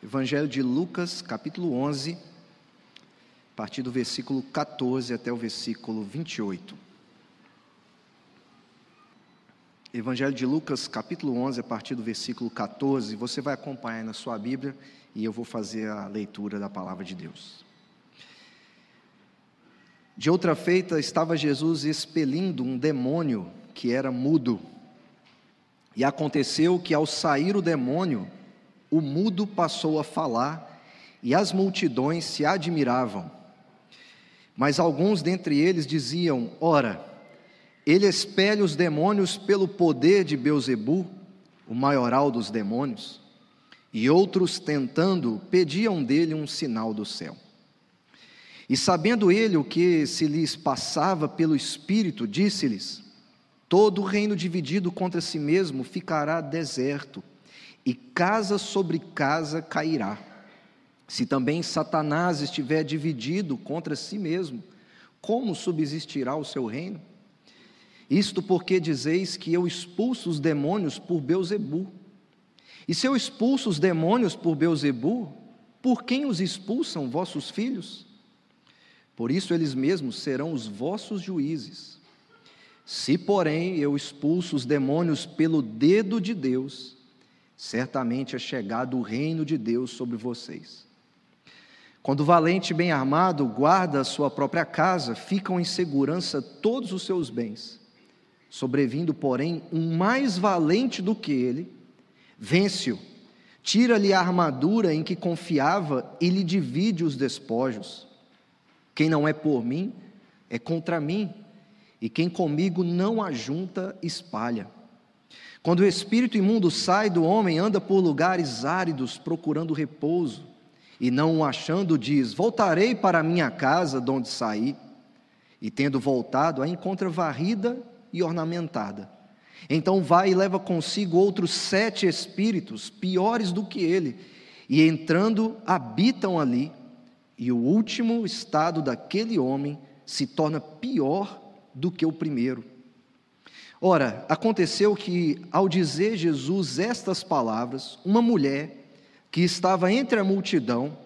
Evangelho de Lucas, capítulo 11, a partir do versículo 14 até o versículo 28. Evangelho de Lucas, capítulo 11, a partir do versículo 14. Você vai acompanhar na sua Bíblia e eu vou fazer a leitura da palavra de Deus. De outra feita, estava Jesus expelindo um demônio que era mudo. E aconteceu que, ao sair o demônio, o mudo passou a falar e as multidões se admiravam. Mas alguns dentre eles diziam: Ora, ele expele os demônios pelo poder de Beuzebu, o maioral dos demônios. E outros, tentando, pediam dele um sinal do céu. E sabendo ele o que se lhes passava pelo Espírito, disse-lhes: Todo reino dividido contra si mesmo ficará deserto e casa sobre casa cairá. Se também Satanás estiver dividido contra si mesmo, como subsistirá o seu reino? Isto porque dizeis que eu expulso os demônios por Beuzebu. E se eu expulso os demônios por Beuzebu, por quem os expulsam vossos filhos? Por isso eles mesmos serão os vossos juízes. Se, porém, eu expulso os demônios pelo dedo de Deus, certamente é chegado o reino de Deus sobre vocês. Quando o valente bem armado guarda a sua própria casa, ficam em segurança todos os seus bens. Sobrevindo, porém, um mais valente do que ele, vence-o, tira-lhe a armadura em que confiava e lhe divide os despojos. Quem não é por mim, é contra mim, e quem comigo não ajunta, espalha. Quando o espírito imundo sai do homem, anda por lugares áridos procurando repouso, e não o achando, diz: Voltarei para minha casa de onde saí. E tendo voltado, a encontra varrida e ornamentada. Então vai e leva consigo outros sete espíritos, piores do que ele, e entrando, habitam ali. E o último estado daquele homem se torna pior do que o primeiro. Ora, aconteceu que, ao dizer Jesus estas palavras, uma mulher que estava entre a multidão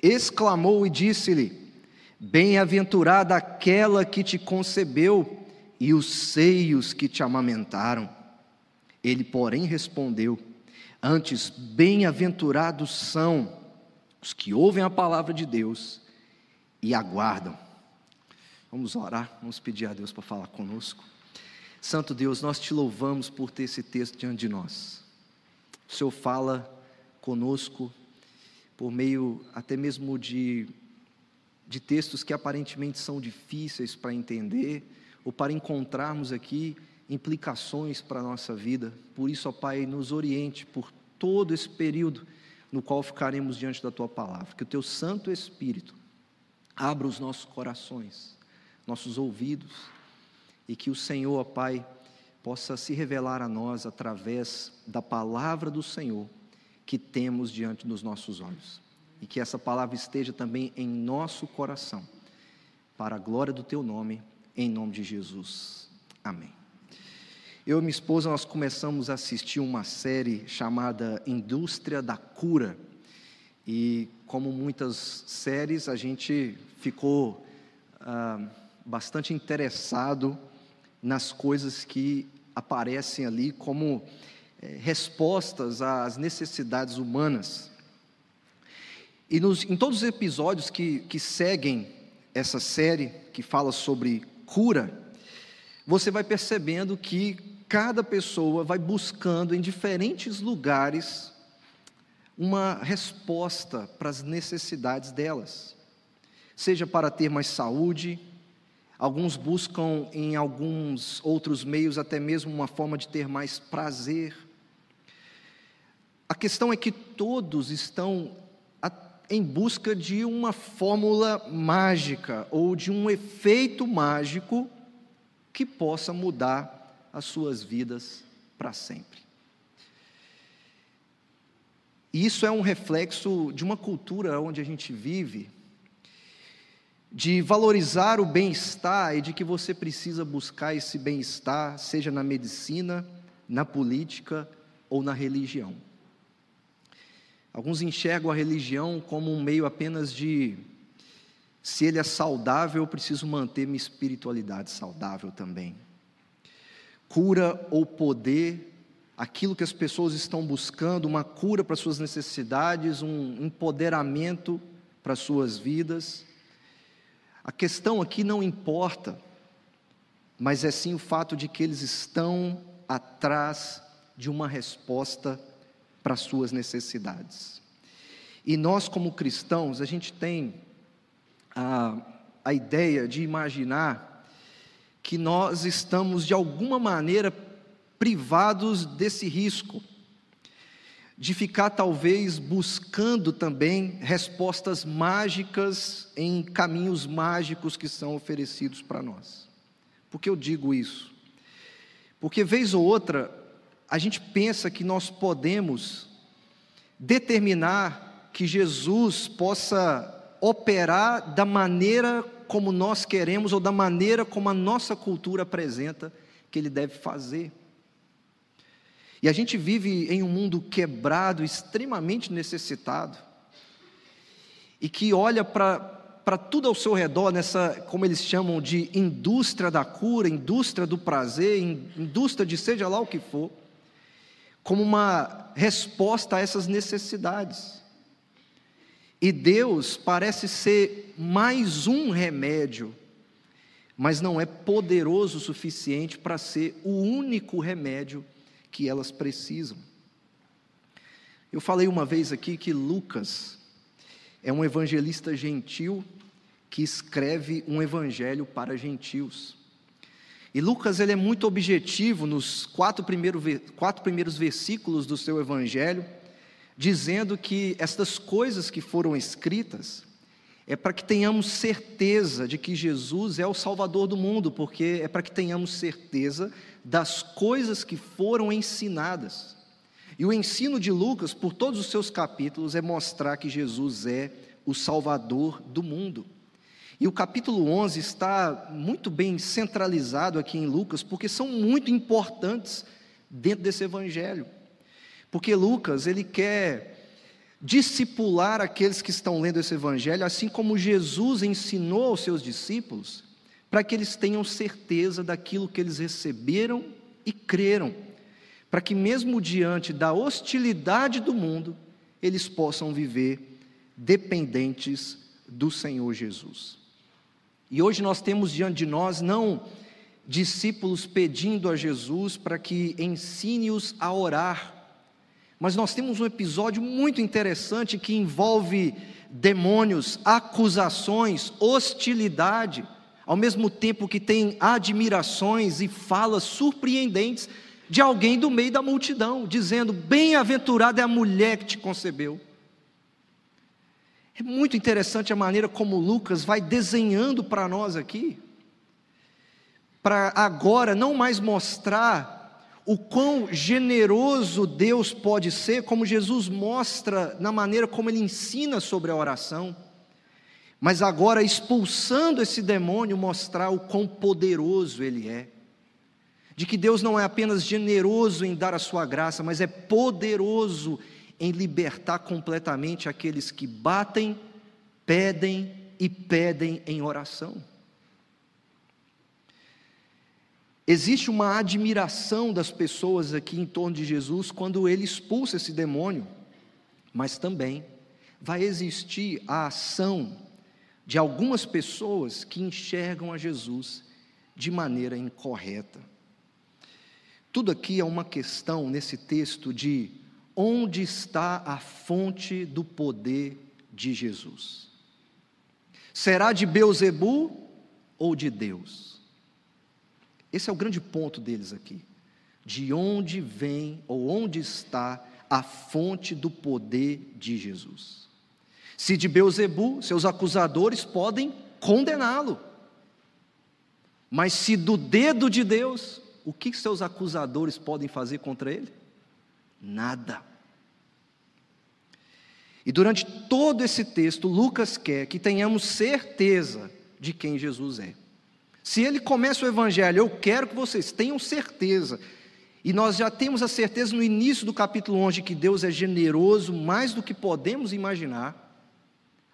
exclamou e disse-lhe: Bem-aventurada aquela que te concebeu e os seios que te amamentaram. Ele, porém, respondeu: Antes, bem-aventurados são os que ouvem a palavra de Deus e aguardam. Vamos orar, vamos pedir a Deus para falar conosco. Santo Deus, nós te louvamos por ter esse texto diante de nós. O Senhor fala conosco por meio até mesmo de, de textos que aparentemente são difíceis para entender ou para encontrarmos aqui implicações para a nossa vida. Por isso, ó Pai, nos oriente por todo esse período no qual ficaremos diante da Tua palavra. Que o Teu Santo Espírito abra os nossos corações, nossos ouvidos, e que o Senhor, ó Pai, possa se revelar a nós através da palavra do Senhor que temos diante dos nossos olhos. E que essa palavra esteja também em nosso coração, para a glória do Teu nome, em nome de Jesus. Amém. Eu e minha esposa, nós começamos a assistir uma série chamada Indústria da Cura. E como muitas séries, a gente ficou ah, bastante interessado nas coisas que aparecem ali como é, respostas às necessidades humanas. E nos, em todos os episódios que, que seguem essa série, que fala sobre cura, você vai percebendo que cada pessoa vai buscando em diferentes lugares uma resposta para as necessidades delas, seja para ter mais saúde, Alguns buscam em alguns outros meios até mesmo uma forma de ter mais prazer. A questão é que todos estão em busca de uma fórmula mágica ou de um efeito mágico que possa mudar as suas vidas para sempre. E isso é um reflexo de uma cultura onde a gente vive, de valorizar o bem-estar e de que você precisa buscar esse bem-estar, seja na medicina, na política ou na religião. Alguns enxergam a religião como um meio apenas de se ele é saudável, eu preciso manter minha espiritualidade saudável também. Cura ou poder, aquilo que as pessoas estão buscando, uma cura para suas necessidades, um empoderamento para suas vidas. A questão aqui não importa, mas é sim o fato de que eles estão atrás de uma resposta para suas necessidades. E nós, como cristãos, a gente tem a, a ideia de imaginar que nós estamos, de alguma maneira, privados desse risco, de ficar talvez buscando também respostas mágicas em caminhos mágicos que são oferecidos para nós. Por que eu digo isso? Porque, vez ou outra, a gente pensa que nós podemos determinar que Jesus possa operar da maneira como nós queremos ou da maneira como a nossa cultura apresenta que ele deve fazer. E a gente vive em um mundo quebrado, extremamente necessitado, e que olha para tudo ao seu redor, nessa, como eles chamam de indústria da cura, indústria do prazer, indústria de seja lá o que for, como uma resposta a essas necessidades. E Deus parece ser mais um remédio, mas não é poderoso o suficiente para ser o único remédio que elas precisam. Eu falei uma vez aqui que Lucas é um evangelista gentil que escreve um evangelho para gentios. E Lucas ele é muito objetivo nos quatro, primeiro, quatro primeiros versículos do seu evangelho dizendo que estas coisas que foram escritas é para que tenhamos certeza de que Jesus é o Salvador do mundo, porque é para que tenhamos certeza das coisas que foram ensinadas. E o ensino de Lucas, por todos os seus capítulos, é mostrar que Jesus é o Salvador do mundo. E o capítulo 11 está muito bem centralizado aqui em Lucas, porque são muito importantes dentro desse evangelho. Porque Lucas, ele quer discipular aqueles que estão lendo esse evangelho, assim como Jesus ensinou aos seus discípulos, para que eles tenham certeza daquilo que eles receberam e creram, para que mesmo diante da hostilidade do mundo, eles possam viver dependentes do Senhor Jesus. E hoje nós temos diante de nós não discípulos pedindo a Jesus para que ensine-os a orar, mas nós temos um episódio muito interessante que envolve demônios, acusações, hostilidade, ao mesmo tempo que tem admirações e falas surpreendentes de alguém do meio da multidão, dizendo: Bem-aventurada é a mulher que te concebeu. É muito interessante a maneira como Lucas vai desenhando para nós aqui, para agora não mais mostrar o quão generoso Deus pode ser, como Jesus mostra na maneira como ele ensina sobre a oração, mas agora expulsando esse demônio, mostrar o quão poderoso ele é. De que Deus não é apenas generoso em dar a sua graça, mas é poderoso em libertar completamente aqueles que batem, pedem e pedem em oração. Existe uma admiração das pessoas aqui em torno de Jesus quando ele expulsa esse demônio, mas também vai existir a ação de algumas pessoas que enxergam a Jesus de maneira incorreta. Tudo aqui é uma questão nesse texto de onde está a fonte do poder de Jesus? Será de Beuzebu ou de Deus? Esse é o grande ponto deles aqui. De onde vem ou onde está a fonte do poder de Jesus? Se de Beuzebu, seus acusadores podem condená-lo. Mas se do dedo de Deus, o que seus acusadores podem fazer contra ele? Nada. E durante todo esse texto, Lucas quer que tenhamos certeza de quem Jesus é. Se ele começa o evangelho, eu quero que vocês tenham certeza. E nós já temos a certeza no início do capítulo 11 que Deus é generoso mais do que podemos imaginar.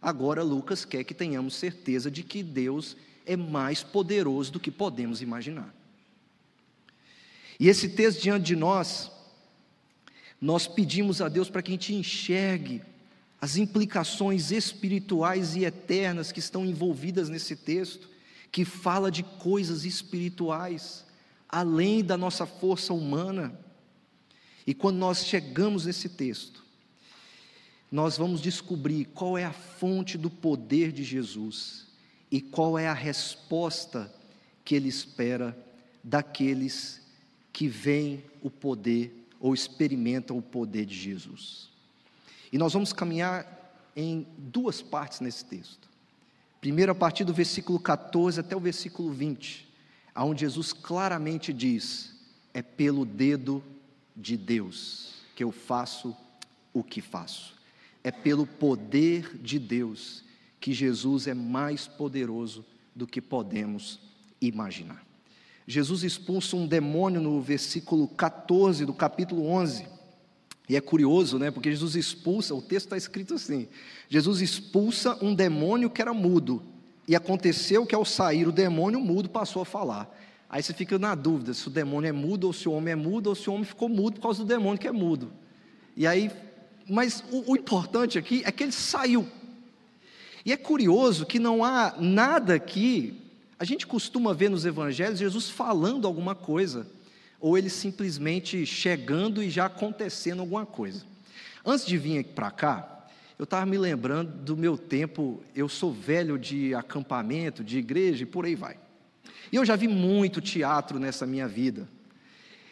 Agora, Lucas quer que tenhamos certeza de que Deus é mais poderoso do que podemos imaginar. E esse texto diante de nós, nós pedimos a Deus para que a gente enxergue as implicações espirituais e eternas que estão envolvidas nesse texto, que fala de coisas espirituais, além da nossa força humana. E quando nós chegamos nesse texto, nós vamos descobrir qual é a fonte do poder de Jesus e qual é a resposta que ele espera daqueles que veem o poder ou experimentam o poder de Jesus. E nós vamos caminhar em duas partes nesse texto. Primeiro, a partir do versículo 14 até o versículo 20, aonde Jesus claramente diz: É pelo dedo de Deus que eu faço o que faço. É pelo poder de Deus que Jesus é mais poderoso do que podemos imaginar. Jesus expulsa um demônio no versículo 14 do capítulo 11. E é curioso, né? Porque Jesus expulsa, o texto está escrito assim: Jesus expulsa um demônio que era mudo. E aconteceu que ao sair o demônio, o mudo passou a falar. Aí você fica na dúvida se o demônio é mudo, ou se o homem é mudo, ou se o homem ficou mudo por causa do demônio que é mudo. E aí mas o, o importante aqui é que ele saiu. E é curioso que não há nada aqui. A gente costuma ver nos evangelhos Jesus falando alguma coisa, ou ele simplesmente chegando e já acontecendo alguma coisa. Antes de vir para cá, eu estava me lembrando do meu tempo, eu sou velho de acampamento, de igreja e por aí vai. E eu já vi muito teatro nessa minha vida.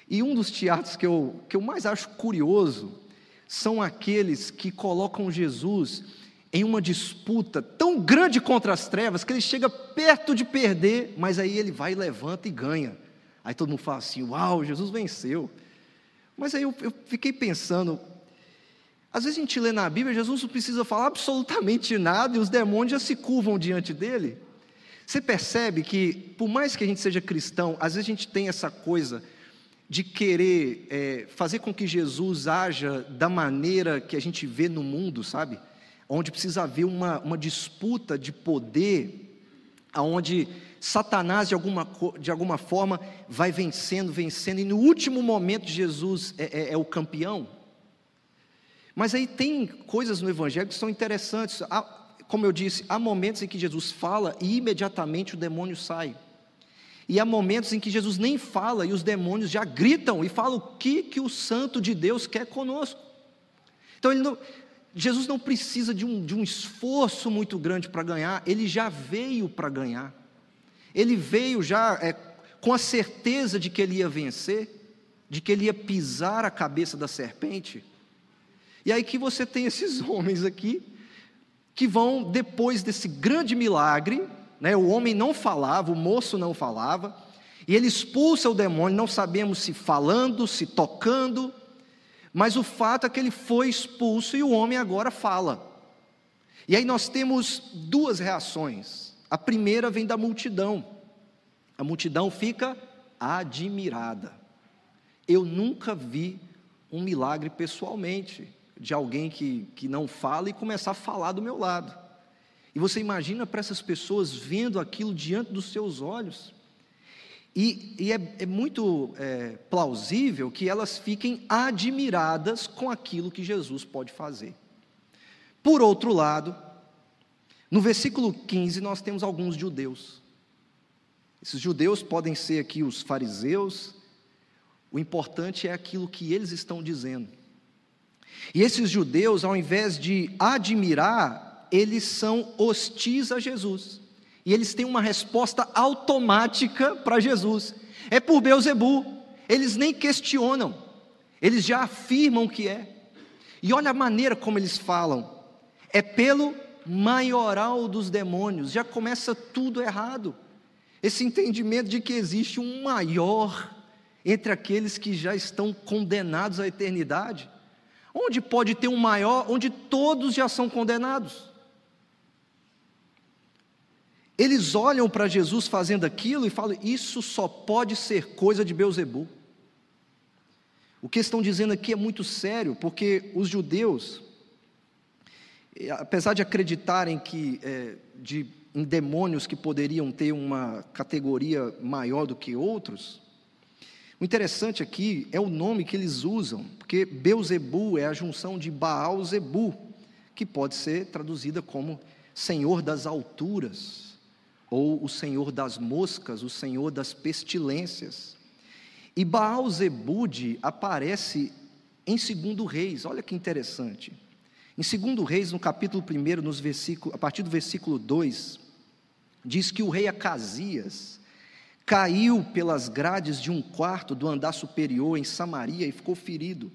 E um dos teatros que eu, que eu mais acho curioso são aqueles que colocam Jesus em uma disputa tão grande contra as trevas que ele chega perto de perder, mas aí ele vai, levanta e ganha. Aí todo mundo fala assim: Uau, Jesus venceu. Mas aí eu, eu fiquei pensando, às vezes a gente lê na Bíblia, Jesus não precisa falar absolutamente nada e os demônios já se curvam diante dele. Você percebe que, por mais que a gente seja cristão, às vezes a gente tem essa coisa de querer é, fazer com que Jesus haja da maneira que a gente vê no mundo, sabe? Onde precisa haver uma, uma disputa de poder, aonde Satanás de alguma, de alguma forma vai vencendo, vencendo, e no último momento Jesus é, é, é o campeão. Mas aí tem coisas no Evangelho que são interessantes. Há, como eu disse, há momentos em que Jesus fala e imediatamente o demônio sai. E há momentos em que Jesus nem fala e os demônios já gritam e falam o que, que o Santo de Deus quer conosco. Então não, Jesus não precisa de um, de um esforço muito grande para ganhar, ele já veio para ganhar. Ele veio já é, com a certeza de que ele ia vencer, de que ele ia pisar a cabeça da serpente. E aí que você tem esses homens aqui, que vão, depois desse grande milagre, né? O homem não falava, o moço não falava, e ele expulsa o demônio, não sabemos se falando, se tocando, mas o fato é que ele foi expulso e o homem agora fala. E aí nós temos duas reações. A primeira vem da multidão. A multidão fica admirada. Eu nunca vi um milagre pessoalmente, de alguém que, que não fala e começar a falar do meu lado. E você imagina para essas pessoas vendo aquilo diante dos seus olhos. E, e é, é, muito é, plausível que elas fiquem admiradas com aquilo que Jesus pode fazer. Por outro lado, no versículo 15, nós temos alguns judeus. Esses judeus podem ser aqui os fariseus, o importante é aquilo que eles estão dizendo. E esses judeus, ao invés de admirar eles são hostis a Jesus. E eles têm uma resposta automática para Jesus. É por Beuzebu. Eles nem questionam. Eles já afirmam que é. E olha a maneira como eles falam. É pelo maioral dos demônios. Já começa tudo errado. Esse entendimento de que existe um maior entre aqueles que já estão condenados à eternidade. Onde pode ter um maior, onde todos já são condenados? Eles olham para Jesus fazendo aquilo e falam: Isso só pode ser coisa de Beuzebu. O que estão dizendo aqui é muito sério, porque os judeus, apesar de acreditarem que é, de, em demônios que poderiam ter uma categoria maior do que outros, o interessante aqui é o nome que eles usam, porque Beuzebu é a junção de Baal Zebu, que pode ser traduzida como Senhor das alturas, ou o Senhor das moscas, o Senhor das pestilências. E Baal Zebude aparece em 2 Reis, olha que interessante. Em 2 Reis, no capítulo 1, nos versículos, a partir do versículo 2, diz que o rei Acasias caiu pelas grades de um quarto do andar superior em Samaria e ficou ferido.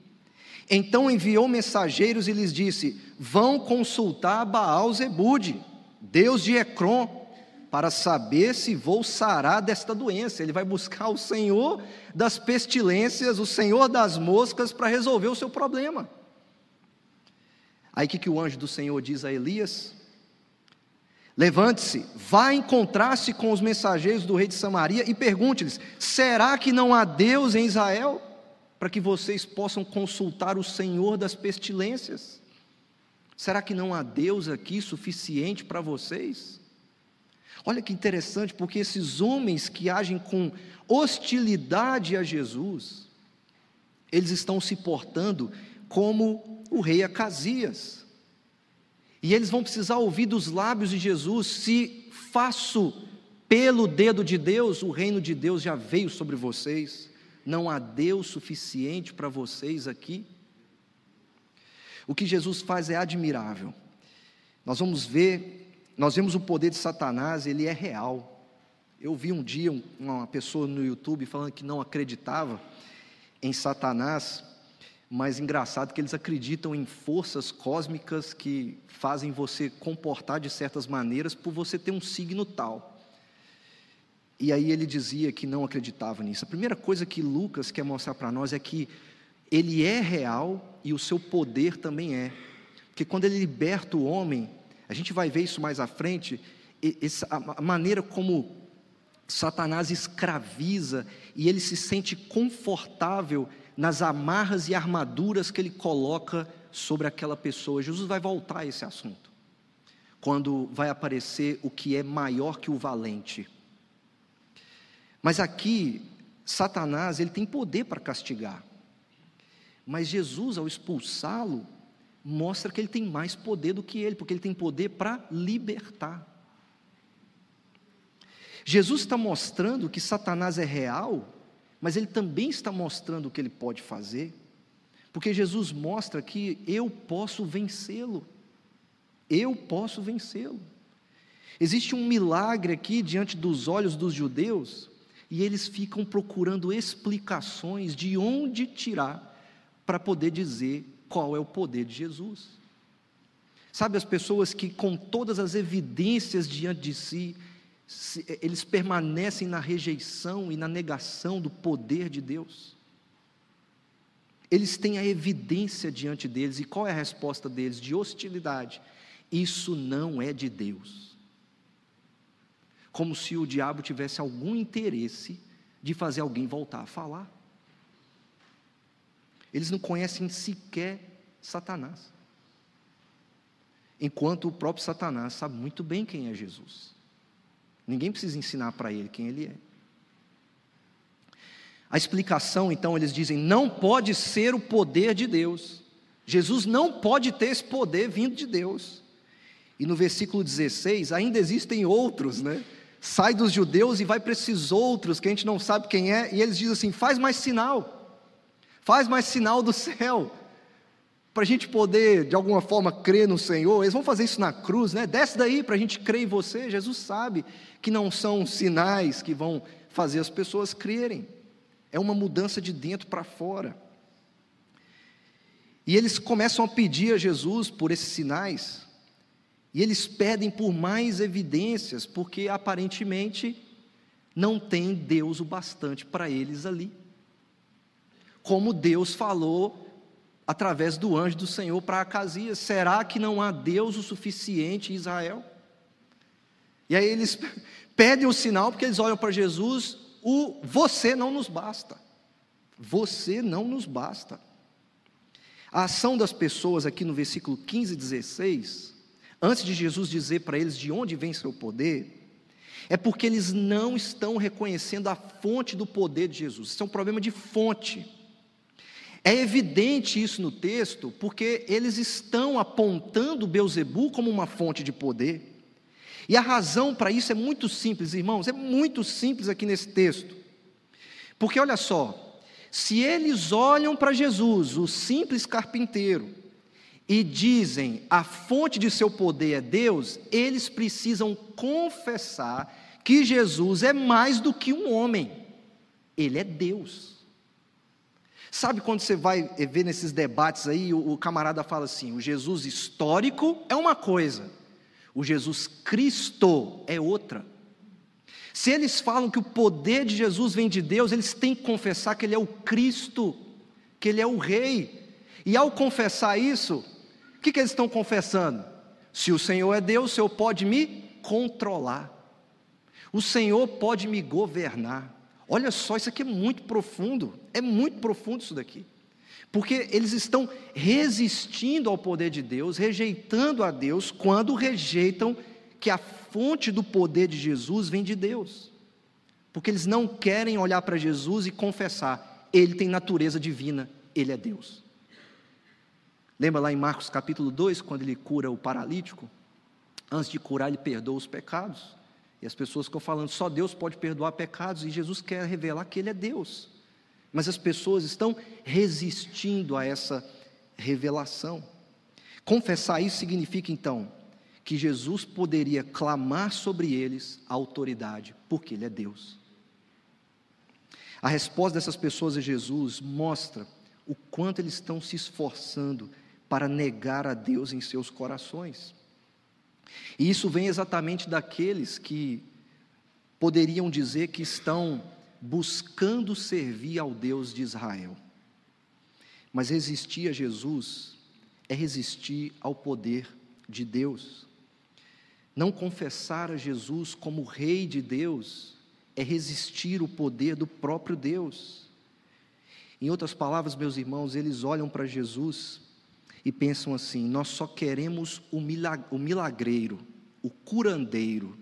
Então enviou mensageiros e lhes disse: Vão consultar Baal Zebude, Deus de Ecrom, para saber se vou sarar desta doença. Ele vai buscar o Senhor das pestilências, o Senhor das moscas, para resolver o seu problema. Aí o que, que o anjo do Senhor diz a Elias? Levante-se, vá encontrar-se com os mensageiros do rei de Samaria e pergunte-lhes: será que não há Deus em Israel? Para que vocês possam consultar o Senhor das pestilências. Será que não há Deus aqui suficiente para vocês? Olha que interessante, porque esses homens que agem com hostilidade a Jesus, eles estão se portando como o rei Acasias. E eles vão precisar ouvir dos lábios de Jesus: se faço pelo dedo de Deus, o reino de Deus já veio sobre vocês. Não há Deus suficiente para vocês aqui. O que Jesus faz é admirável. Nós vamos ver nós vemos o poder de Satanás, ele é real. Eu vi um dia uma pessoa no YouTube falando que não acreditava em Satanás, mas engraçado que eles acreditam em forças cósmicas que fazem você comportar de certas maneiras por você ter um signo tal. E aí ele dizia que não acreditava nisso. A primeira coisa que Lucas quer mostrar para nós é que ele é real e o seu poder também é. Porque quando ele liberta o homem a gente vai ver isso mais à frente, a maneira como Satanás escraviza e ele se sente confortável nas amarras e armaduras que ele coloca sobre aquela pessoa. Jesus vai voltar a esse assunto, quando vai aparecer o que é maior que o valente. Mas aqui, Satanás, ele tem poder para castigar. Mas Jesus, ao expulsá-lo, mostra que ele tem mais poder do que ele, porque ele tem poder para libertar. Jesus está mostrando que Satanás é real, mas ele também está mostrando o que ele pode fazer, porque Jesus mostra que eu posso vencê-lo, eu posso vencê-lo. Existe um milagre aqui diante dos olhos dos judeus, e eles ficam procurando explicações de onde tirar para poder dizer qual é o poder de Jesus. Sabe, as pessoas que, com todas as evidências diante de si, eles permanecem na rejeição e na negação do poder de Deus. Eles têm a evidência diante deles, e qual é a resposta deles? De hostilidade. Isso não é de Deus. Como se o diabo tivesse algum interesse de fazer alguém voltar a falar. Eles não conhecem sequer Satanás. Enquanto o próprio Satanás sabe muito bem quem é Jesus. Ninguém precisa ensinar para ele quem ele é. A explicação, então, eles dizem: não pode ser o poder de Deus. Jesus não pode ter esse poder vindo de Deus. E no versículo 16, ainda existem outros, né? Sai dos judeus e vai para esses outros que a gente não sabe quem é, e eles dizem assim: faz mais sinal. Faz mais sinal do céu. Para a gente poder, de alguma forma, crer no Senhor. Eles vão fazer isso na cruz, né? Desce daí para a gente crer em você. Jesus sabe que não são sinais que vão fazer as pessoas crerem. É uma mudança de dentro para fora. E eles começam a pedir a Jesus por esses sinais. E eles pedem por mais evidências, porque aparentemente não tem Deus o bastante para eles ali como Deus falou através do anjo do Senhor para Acasias: será que não há Deus o suficiente em Israel? E aí eles pedem o sinal porque eles olham para Jesus: o você não nos basta. Você não nos basta. A ação das pessoas aqui no versículo 15 e 16, antes de Jesus dizer para eles de onde vem seu poder, é porque eles não estão reconhecendo a fonte do poder de Jesus. Isso é um problema de fonte. É evidente isso no texto, porque eles estão apontando Beuzebu como uma fonte de poder. E a razão para isso é muito simples, irmãos, é muito simples aqui nesse texto. Porque olha só, se eles olham para Jesus, o simples carpinteiro, e dizem a fonte de seu poder é Deus, eles precisam confessar que Jesus é mais do que um homem, ele é Deus. Sabe quando você vai ver nesses debates aí, o, camarada fala assim: o Jesus histórico é uma coisa, o Jesus Cristo é outra. Se eles falam que o poder de Jesus vem de Deus, eles têm que confessar que Ele é o Cristo, que Ele é o Rei. E ao confessar isso, o que, que eles estão confessando? Se o Senhor é Deus, o Senhor pode me controlar, o Senhor pode me governar. Olha só, isso aqui é muito profundo, é muito profundo isso daqui. Porque eles estão resistindo ao poder de Deus, rejeitando a Deus, quando rejeitam que a fonte do poder de Jesus vem de Deus. Porque eles não querem olhar para Jesus e confessar, ele tem natureza divina, ele é Deus. Lembra lá em Marcos capítulo 2, quando ele cura o paralítico? Antes de curar, ele perdoa os pecados. E as pessoas ficam falando, só Deus pode perdoar pecados, e Jesus quer revelar que Ele é Deus. Mas as pessoas estão resistindo a essa revelação. Confessar isso significa então que Jesus poderia clamar sobre eles a autoridade, porque Ele é Deus. A resposta dessas pessoas a Jesus mostra o quanto eles estão se esforçando para negar a Deus em seus corações. E isso vem exatamente daqueles que poderiam dizer que estão buscando servir ao Deus de Israel. Mas resistir a Jesus é resistir ao poder de Deus. Não confessar a Jesus como Rei de Deus é resistir o poder do próprio Deus. Em outras palavras, meus irmãos, eles olham para Jesus e pensam assim: nós só queremos o milagreiro, o curandeiro,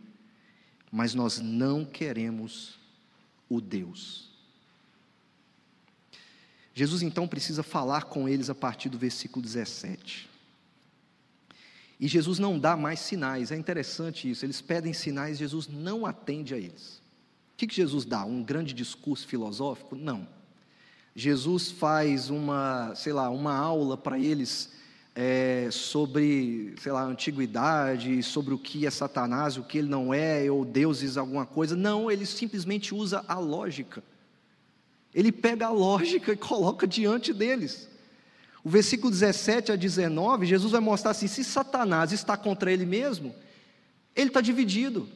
mas nós não queremos o Deus. Jesus então precisa falar com eles a partir do versículo 17. E Jesus não dá mais sinais, é interessante isso. Eles pedem sinais, Jesus não atende a eles. O que, que Jesus dá? Um grande discurso filosófico? Não. Jesus faz uma, sei lá, uma aula para eles é, sobre, sei lá, antiguidade, sobre o que é Satanás, o que ele não é, ou deuses, alguma coisa. Não, ele simplesmente usa a lógica. Ele pega a lógica e coloca diante deles. O versículo 17 a 19, Jesus vai mostrar assim: se Satanás está contra ele mesmo, ele está dividido.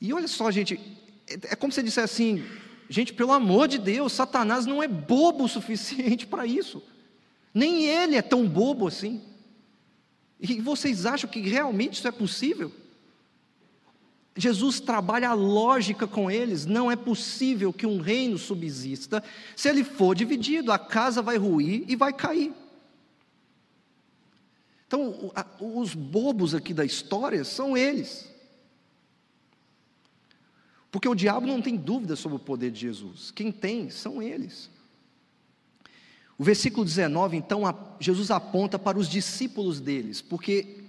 E olha só, gente, é como se dissesse assim: gente, pelo amor de Deus, Satanás não é bobo o suficiente para isso. Nem ele é tão bobo assim. E vocês acham que realmente isso é possível? Jesus trabalha a lógica com eles. Não é possível que um reino subsista se ele for dividido. A casa vai ruir e vai cair. Então, os bobos aqui da história são eles. Porque o diabo não tem dúvida sobre o poder de Jesus. Quem tem são eles. O versículo 19, então, Jesus aponta para os discípulos deles, porque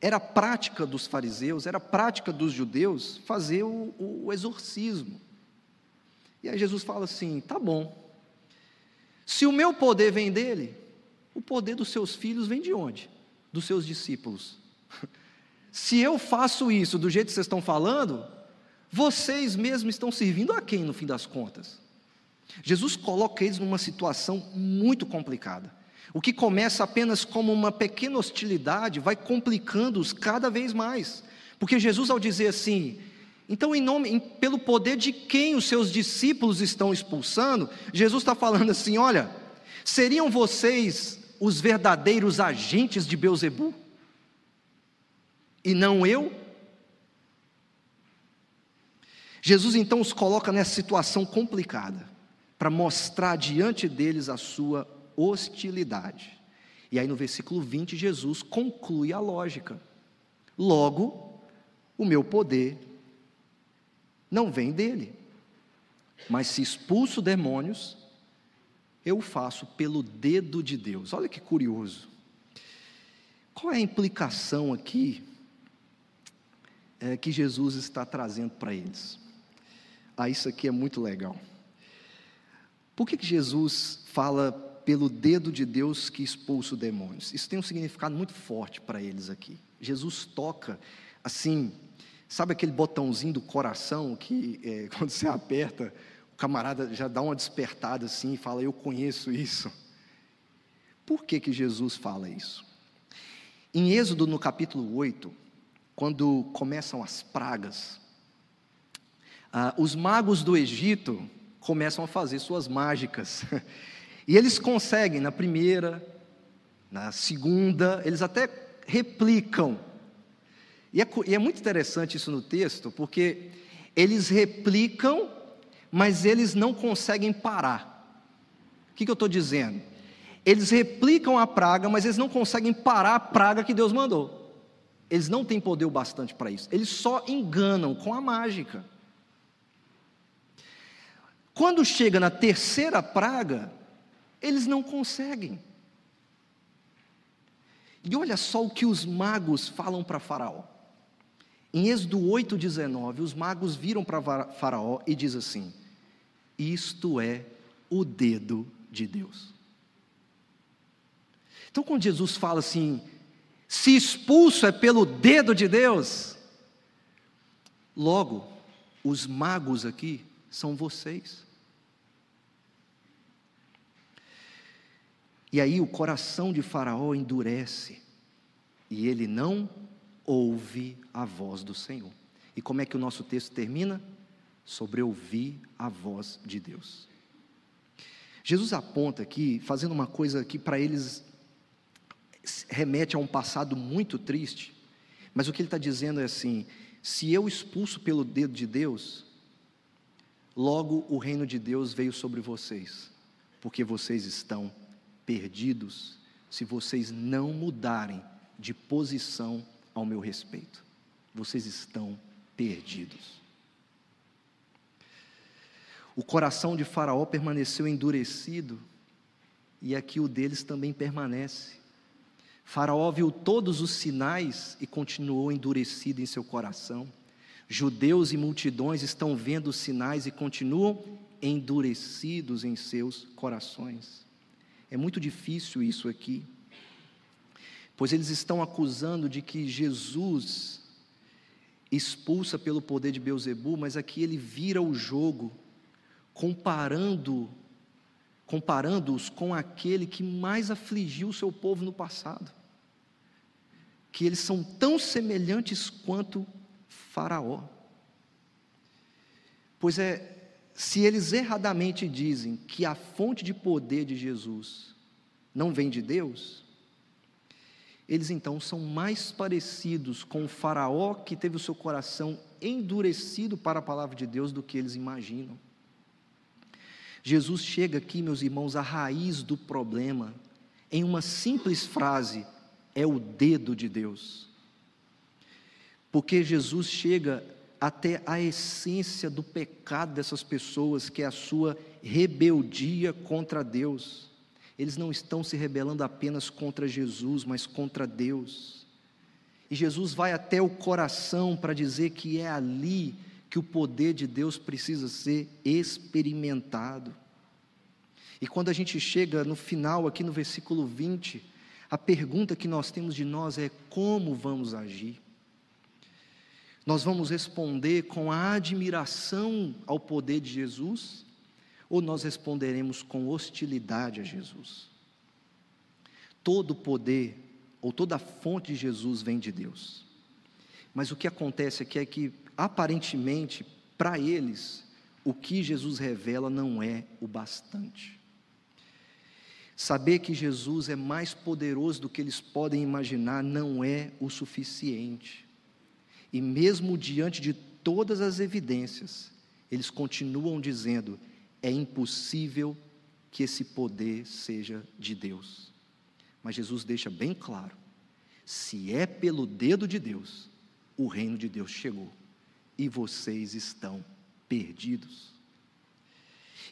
era prática dos fariseus, era prática dos judeus fazer o, o exorcismo. E aí Jesus fala assim: tá bom, se o meu poder vem dele, o poder dos seus filhos vem de onde? Dos seus discípulos. Se eu faço isso do jeito que vocês estão falando, vocês mesmos estão servindo a quem no fim das contas? Jesus coloca eles numa situação muito complicada. O que começa apenas como uma pequena hostilidade vai complicando-os cada vez mais. Porque Jesus, ao dizer assim, então, em nome, em, pelo poder de quem os seus discípulos estão expulsando, Jesus está falando assim: olha, seriam vocês os verdadeiros agentes de Beuzebu? E não eu? Jesus então os coloca nessa situação complicada para mostrar diante deles a sua hostilidade. E aí no versículo 20, Jesus conclui a lógica. Logo, o meu poder não vem dele, mas se expulso demônios, eu faço pelo dedo de Deus. Olha que curioso. Qual é a implicação aqui é, que Jesus está trazendo para eles? Ah, isso aqui é muito legal. Por que, que Jesus fala pelo dedo de Deus que expulsa os demônios? Isso tem um significado muito forte para eles aqui. Jesus toca, assim, sabe aquele botãozinho do coração que é, quando você aperta, o camarada já dá uma despertada assim e fala: Eu conheço isso. Por que, que Jesus fala isso? Em Êxodo, no capítulo 8, quando começam as pragas, ah, os magos do Egito começam a fazer suas mágicas. E eles conseguem, na primeira, na segunda, eles até replicam. E é, e é muito interessante isso no texto, porque eles replicam, mas eles não conseguem parar. O que, que eu estou dizendo? Eles replicam a praga, mas eles não conseguem parar a praga que Deus mandou. Eles não têm poder o bastante para isso. Eles só enganam com a mágica. Quando chega na terceira praga, eles não conseguem. E olha só o que os magos falam para Faraó. Em Êxodo 8,19, os magos viram para Faraó e diz assim: Isto é o dedo de Deus. Então, quando Jesus fala assim, se expulso é pelo dedo de Deus, logo, os magos aqui são vocês. E aí o coração de Faraó endurece, e ele não ouve a voz do Senhor. E como é que o nosso texto termina? Sobre ouvir a voz de Deus. Jesus aponta aqui, fazendo uma coisa que para eles remete a um passado muito triste, mas o que ele está dizendo é assim: se eu expulso pelo dedo de Deus, logo o reino de Deus veio sobre vocês, porque vocês estão perdidos se vocês não mudarem de posição ao meu respeito. Vocês estão perdidos. O coração de Faraó permaneceu endurecido, e aqui o deles também permanece. Faraó viu todos os sinais e continuou endurecido em seu coração. Judeus e multidões estão vendo os sinais e continuam endurecidos em seus corações. É muito difícil isso aqui, pois eles estão acusando de que Jesus expulsa pelo poder de Beuzebu, mas aqui ele vira o jogo, comparando comparando-os com aquele que mais afligiu o seu povo no passado. Que eles são tão semelhantes quanto Faraó. Pois é, se eles erradamente dizem que a fonte de poder de Jesus não vem de Deus, eles então são mais parecidos com o Faraó que teve o seu coração endurecido para a palavra de Deus do que eles imaginam. Jesus chega aqui, meus irmãos, à raiz do problema, em uma simples frase: é o dedo de Deus. Porque Jesus chega até a essência do pecado dessas pessoas, que é a sua rebeldia contra Deus. Eles não estão se rebelando apenas contra Jesus, mas contra Deus. E Jesus vai até o coração para dizer que é ali que o poder de Deus precisa ser experimentado. E quando a gente chega no final, aqui no versículo 20, a pergunta que nós temos de nós é: como vamos agir? Nós vamos responder com a admiração ao poder de Jesus ou nós responderemos com hostilidade a Jesus? Todo poder ou toda fonte de Jesus vem de Deus. Mas o que acontece aqui é que, aparentemente, para eles, o que Jesus revela não é o bastante. Saber que Jesus é mais poderoso do que eles podem imaginar não é o suficiente. E mesmo diante de todas as evidências, eles continuam dizendo: é impossível que esse poder seja de Deus. Mas Jesus deixa bem claro: se é pelo dedo de Deus, o reino de Deus chegou e vocês estão perdidos.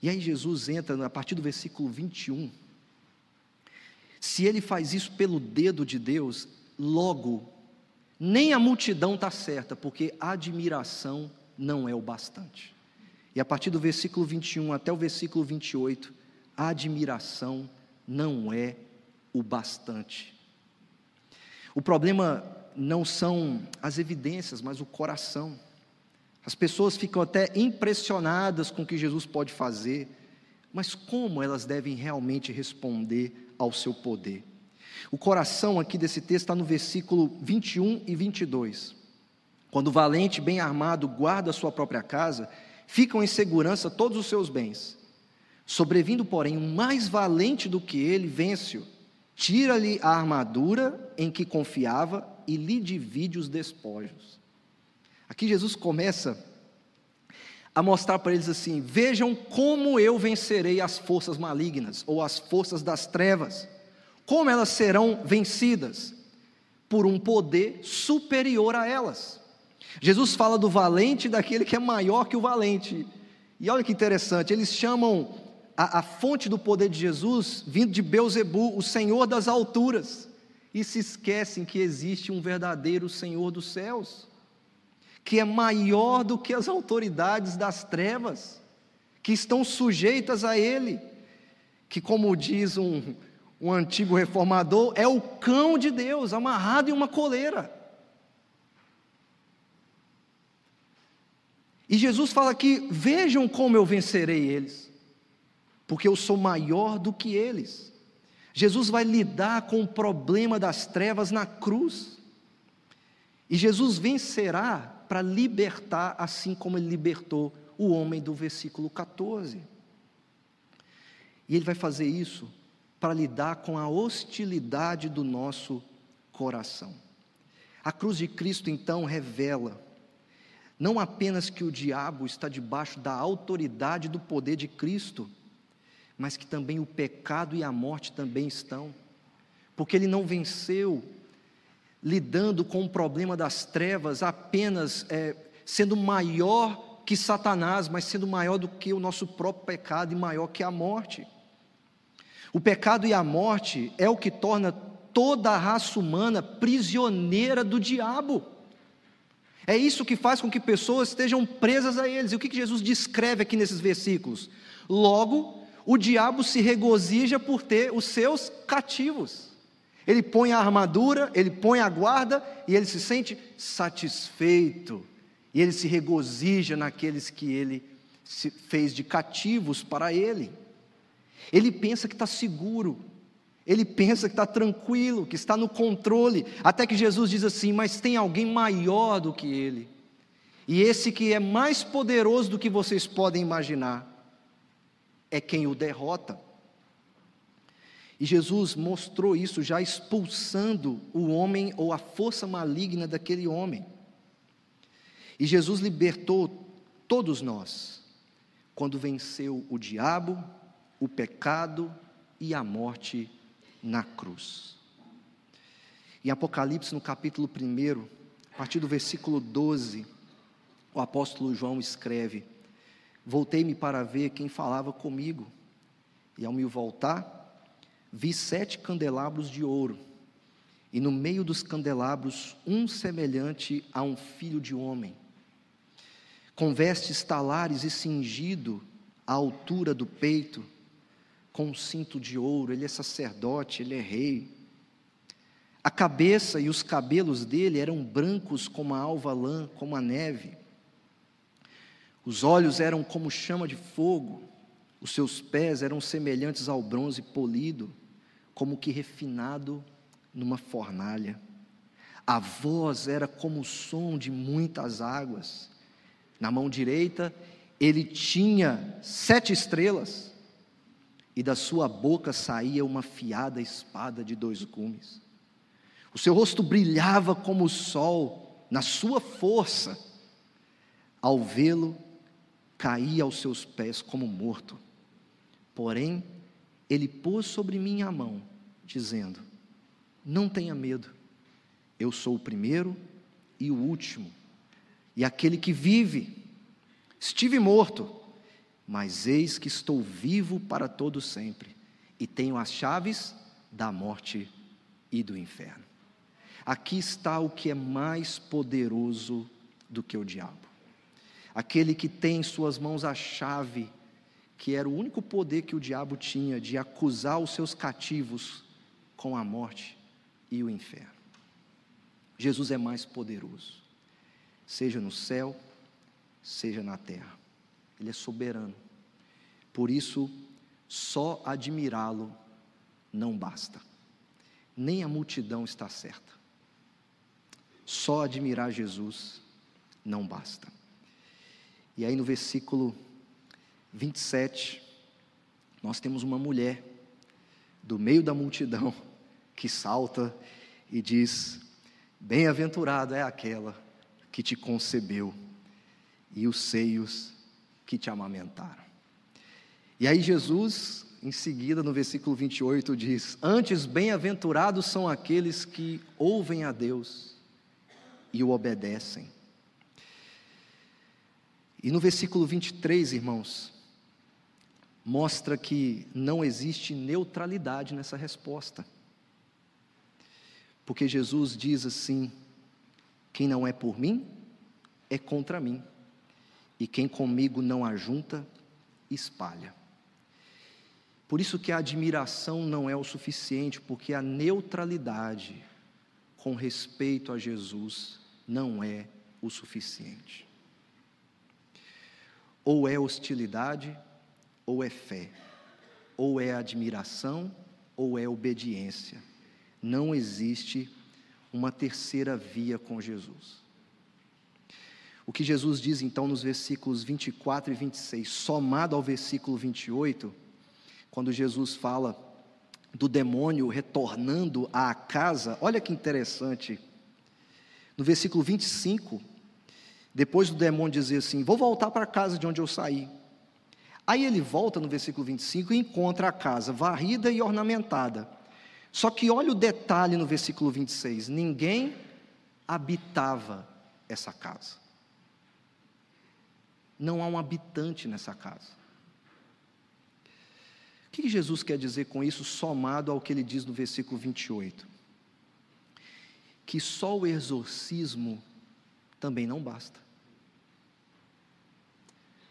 E aí Jesus entra a partir do versículo 21. Se ele faz isso pelo dedo de Deus, logo, nem a multidão está certa, porque a admiração não é o bastante. E a partir do versículo 21 até o versículo 28, a admiração não é o bastante. O problema não são as evidências, mas o coração. As pessoas ficam até impressionadas com o que Jesus pode fazer, mas como elas devem realmente responder ao seu poder? O coração aqui desse texto está no versículo 21 e 22. Quando o valente, bem armado, guarda a sua própria casa, ficam em segurança todos os seus bens. Sobrevindo, porém, um mais valente do que ele, vence-o, tira-lhe a armadura em que confiava e lhe divide os despojos. Aqui Jesus começa a mostrar para eles assim: vejam como eu vencerei as forças malignas ou as forças das trevas. Como elas serão vencidas? Por um poder superior a elas. Jesus fala do valente daquele que é maior que o valente. E olha que interessante, eles chamam a, a fonte do poder de Jesus vindo de Beuzebu, o Senhor das alturas, e se esquecem que existe um verdadeiro Senhor dos céus, que é maior do que as autoridades das trevas, que estão sujeitas a Ele, que, como diz um, um antigo reformador, é o cão de Deus, amarrado em uma coleira. E Jesus fala aqui: vejam como eu vencerei eles, porque eu sou maior do que eles. Jesus vai lidar com o problema das trevas na cruz. E Jesus vencerá para libertar, assim como ele libertou o homem do versículo 14. E ele vai fazer isso para lidar com a hostilidade do nosso coração. A cruz de Cristo então revela não apenas que o diabo está debaixo da autoridade do poder de Cristo, mas que também o pecado e a morte também estão, porque ele não venceu lidando com o problema das trevas apenas é, sendo maior que Satanás, mas sendo maior do que o nosso próprio pecado e maior que a morte. O pecado e a morte é o que torna toda a raça humana prisioneira do diabo. É isso que faz com que pessoas estejam presas a eles. E o que Jesus descreve aqui nesses versículos? Logo, o diabo se regozija por ter os seus cativos. Ele põe a armadura, ele põe a guarda e ele se sente satisfeito. E ele se regozija naqueles que ele fez de cativos para ele. Ele pensa que está seguro, ele pensa que está tranquilo, que está no controle, até que Jesus diz assim: Mas tem alguém maior do que ele, e esse que é mais poderoso do que vocês podem imaginar, é quem o derrota. E Jesus mostrou isso já expulsando o homem ou a força maligna daquele homem. E Jesus libertou todos nós quando venceu o diabo, o pecado e a morte na cruz. Em Apocalipse, no capítulo 1, a partir do versículo 12, o apóstolo João escreve: Voltei-me para ver quem falava comigo, e ao me voltar, vi sete candelabros de ouro, e no meio dos candelabros um semelhante a um filho de homem, com vestes talares e cingido à altura do peito, com um cinto de ouro, ele é sacerdote, ele é rei. A cabeça e os cabelos dele eram brancos como a alva lã, como a neve. Os olhos eram como chama de fogo, os seus pés eram semelhantes ao bronze polido, como que refinado numa fornalha. A voz era como o som de muitas águas. Na mão direita, ele tinha sete estrelas e da sua boca saía uma fiada espada de dois gumes. O seu rosto brilhava como o sol, na sua força. Ao vê-lo, caía aos seus pés como morto. Porém, ele pôs sobre mim a mão, dizendo: Não tenha medo, eu sou o primeiro e o último, e aquele que vive. Estive morto, mas eis que estou vivo para todo sempre, e tenho as chaves da morte e do inferno. Aqui está o que é mais poderoso do que o diabo. Aquele que tem em suas mãos a chave, que era o único poder que o diabo tinha de acusar os seus cativos com a morte e o inferno. Jesus é mais poderoso, seja no céu, seja na terra. Ele é soberano. Por isso, só admirá-lo não basta. Nem a multidão está certa. Só admirar Jesus não basta. E aí no versículo 27, nós temos uma mulher do meio da multidão que salta e diz: Bem-aventurada é aquela que te concebeu e os seios que te amamentaram. E aí Jesus, em seguida, no versículo 28, diz: Antes bem-aventurados são aqueles que ouvem a Deus e o obedecem. E no versículo 23, irmãos, mostra que não existe neutralidade nessa resposta. Porque Jesus diz assim: quem não é por mim, é contra mim, e quem comigo não ajunta, espalha. Por isso que a admiração não é o suficiente, porque a neutralidade com respeito a Jesus não é o suficiente. Ou é hostilidade, ou é fé. Ou é admiração, ou é obediência. Não existe uma terceira via com Jesus. O que Jesus diz então nos versículos 24 e 26, somado ao versículo 28, quando Jesus fala do demônio retornando à casa, olha que interessante. No versículo 25, depois do demônio dizer assim: Vou voltar para a casa de onde eu saí. Aí ele volta no versículo 25 e encontra a casa varrida e ornamentada. Só que olha o detalhe no versículo 26: ninguém habitava essa casa. Não há um habitante nessa casa. O que Jesus quer dizer com isso, somado ao que ele diz no versículo 28? Que só o exorcismo também não basta.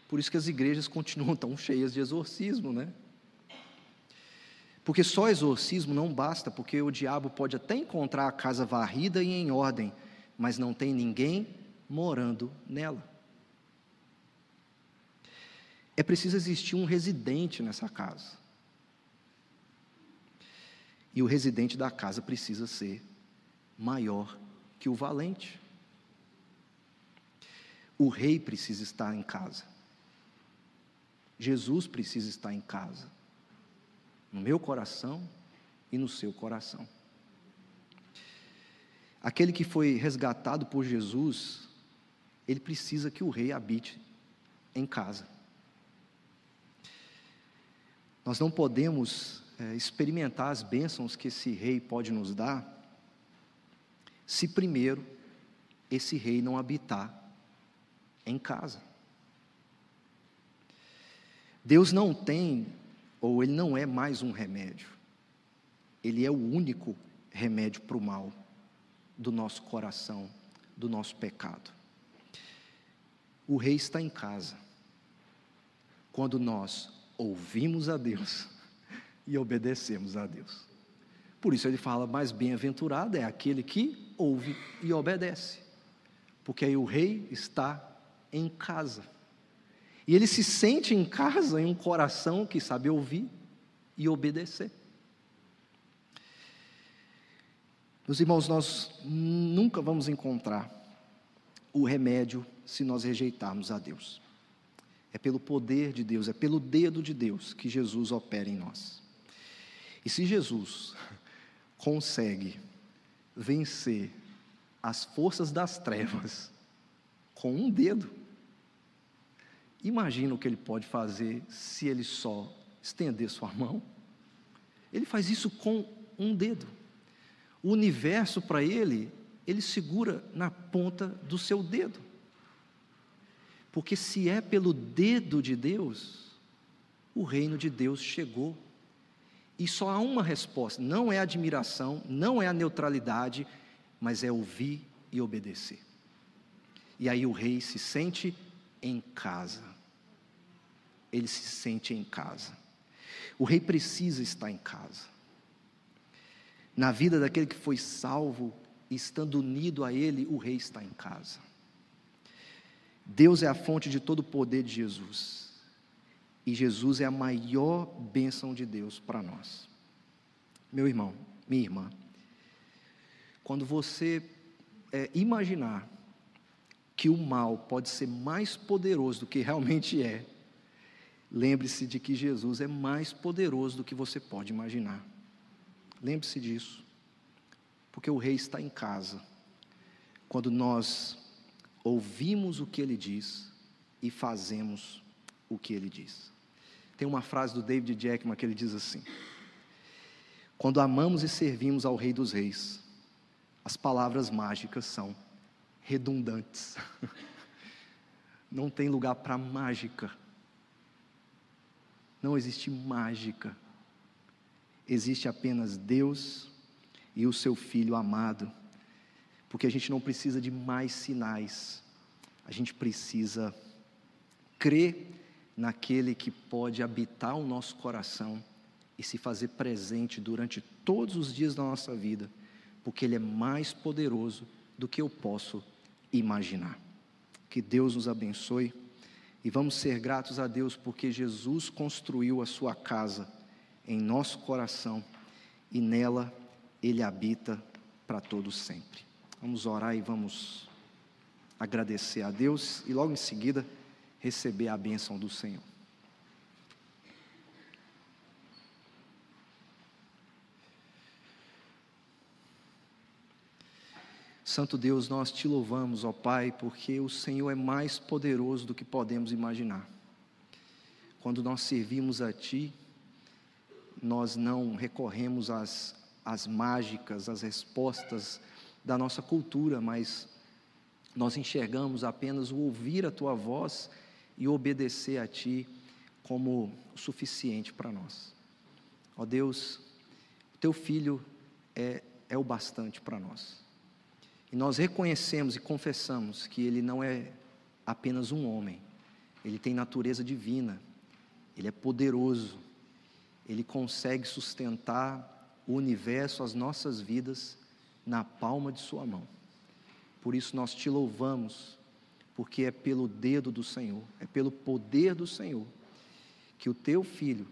Por isso que as igrejas continuam tão cheias de exorcismo, né? Porque só exorcismo não basta, porque o diabo pode até encontrar a casa varrida e em ordem, mas não tem ninguém morando nela. É preciso existir um residente nessa casa. E o residente da casa precisa ser maior que o valente. O rei precisa estar em casa. Jesus precisa estar em casa. No meu coração e no seu coração. Aquele que foi resgatado por Jesus, ele precisa que o rei habite em casa. Nós não podemos é, experimentar as bênçãos que esse rei pode nos dar, se primeiro esse rei não habitar em casa. Deus não tem, ou Ele não é mais um remédio, Ele é o único remédio para o mal do nosso coração, do nosso pecado. O rei está em casa. Quando nós ouvimos a Deus e obedecemos a Deus. Por isso ele fala: mais bem-aventurado é aquele que ouve e obedece, porque aí o rei está em casa. E ele se sente em casa em um coração que sabe ouvir e obedecer. Meus irmãos, nós nunca vamos encontrar o remédio se nós rejeitarmos a Deus. É pelo poder de Deus, é pelo dedo de Deus que Jesus opera em nós. E se Jesus consegue vencer as forças das trevas com um dedo, imagina o que ele pode fazer se ele só estender sua mão. Ele faz isso com um dedo. O universo para ele, ele segura na ponta do seu dedo. Porque se é pelo dedo de Deus, o reino de Deus chegou. E só há uma resposta: não é admiração, não é a neutralidade, mas é ouvir e obedecer. E aí o rei se sente em casa. Ele se sente em casa. O rei precisa estar em casa. Na vida daquele que foi salvo, estando unido a ele, o rei está em casa. Deus é a fonte de todo o poder de Jesus. E Jesus é a maior bênção de Deus para nós. Meu irmão, minha irmã, quando você é, imaginar que o mal pode ser mais poderoso do que realmente é, lembre-se de que Jesus é mais poderoso do que você pode imaginar. Lembre-se disso, porque o rei está em casa. Quando nós ouvimos o que ele diz e fazemos o que ele diz. Tem uma frase do David Jackman que ele diz assim: Quando amamos e servimos ao Rei dos Reis, as palavras mágicas são redundantes. Não tem lugar para mágica. Não existe mágica. Existe apenas Deus e o seu Filho amado porque a gente não precisa de mais sinais, a gente precisa crer naquele que pode habitar o nosso coração e se fazer presente durante todos os dias da nossa vida, porque Ele é mais poderoso do que eu posso imaginar. Que Deus nos abençoe e vamos ser gratos a Deus porque Jesus construiu a sua casa em nosso coração e nela Ele habita para todos sempre. Vamos orar e vamos agradecer a Deus e logo em seguida receber a bênção do Senhor. Santo Deus, nós te louvamos, ó Pai, porque o Senhor é mais poderoso do que podemos imaginar. Quando nós servimos a Ti, nós não recorremos às, às mágicas, às respostas da nossa cultura, mas nós enxergamos apenas o ouvir a tua voz e obedecer a ti como o suficiente para nós. Ó Deus, o teu filho é, é o bastante para nós. E nós reconhecemos e confessamos que ele não é apenas um homem, ele tem natureza divina, ele é poderoso, ele consegue sustentar o universo, as nossas vidas na palma de Sua mão. Por isso nós te louvamos, porque é pelo dedo do Senhor, é pelo poder do Senhor, que o Teu Filho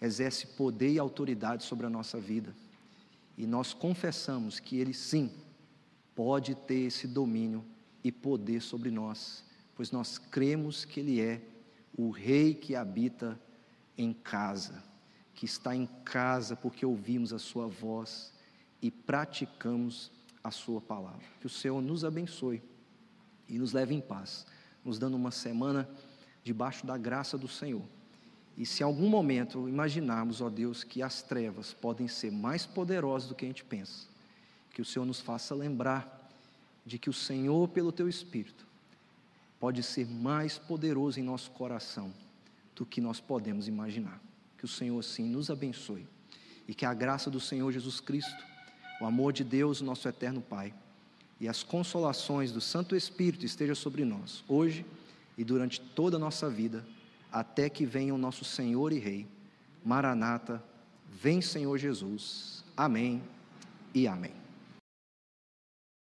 exerce poder e autoridade sobre a nossa vida. E nós confessamos que Ele sim pode ter esse domínio e poder sobre nós, pois nós cremos que Ele é o Rei que habita em casa, que está em casa porque ouvimos a Sua voz e praticamos a Sua palavra. Que o Senhor nos abençoe e nos leve em paz, nos dando uma semana debaixo da graça do Senhor. E se em algum momento imaginarmos, ó Deus, que as trevas podem ser mais poderosas do que a gente pensa, que o Senhor nos faça lembrar de que o Senhor, pelo Teu Espírito, pode ser mais poderoso em nosso coração do que nós podemos imaginar. Que o Senhor, assim, nos abençoe e que a graça do Senhor Jesus Cristo o amor de Deus, nosso eterno Pai, e as consolações do Santo Espírito estejam sobre nós, hoje e durante toda a nossa vida, até que venha o nosso Senhor e Rei. Maranata, vem Senhor Jesus. Amém e amém.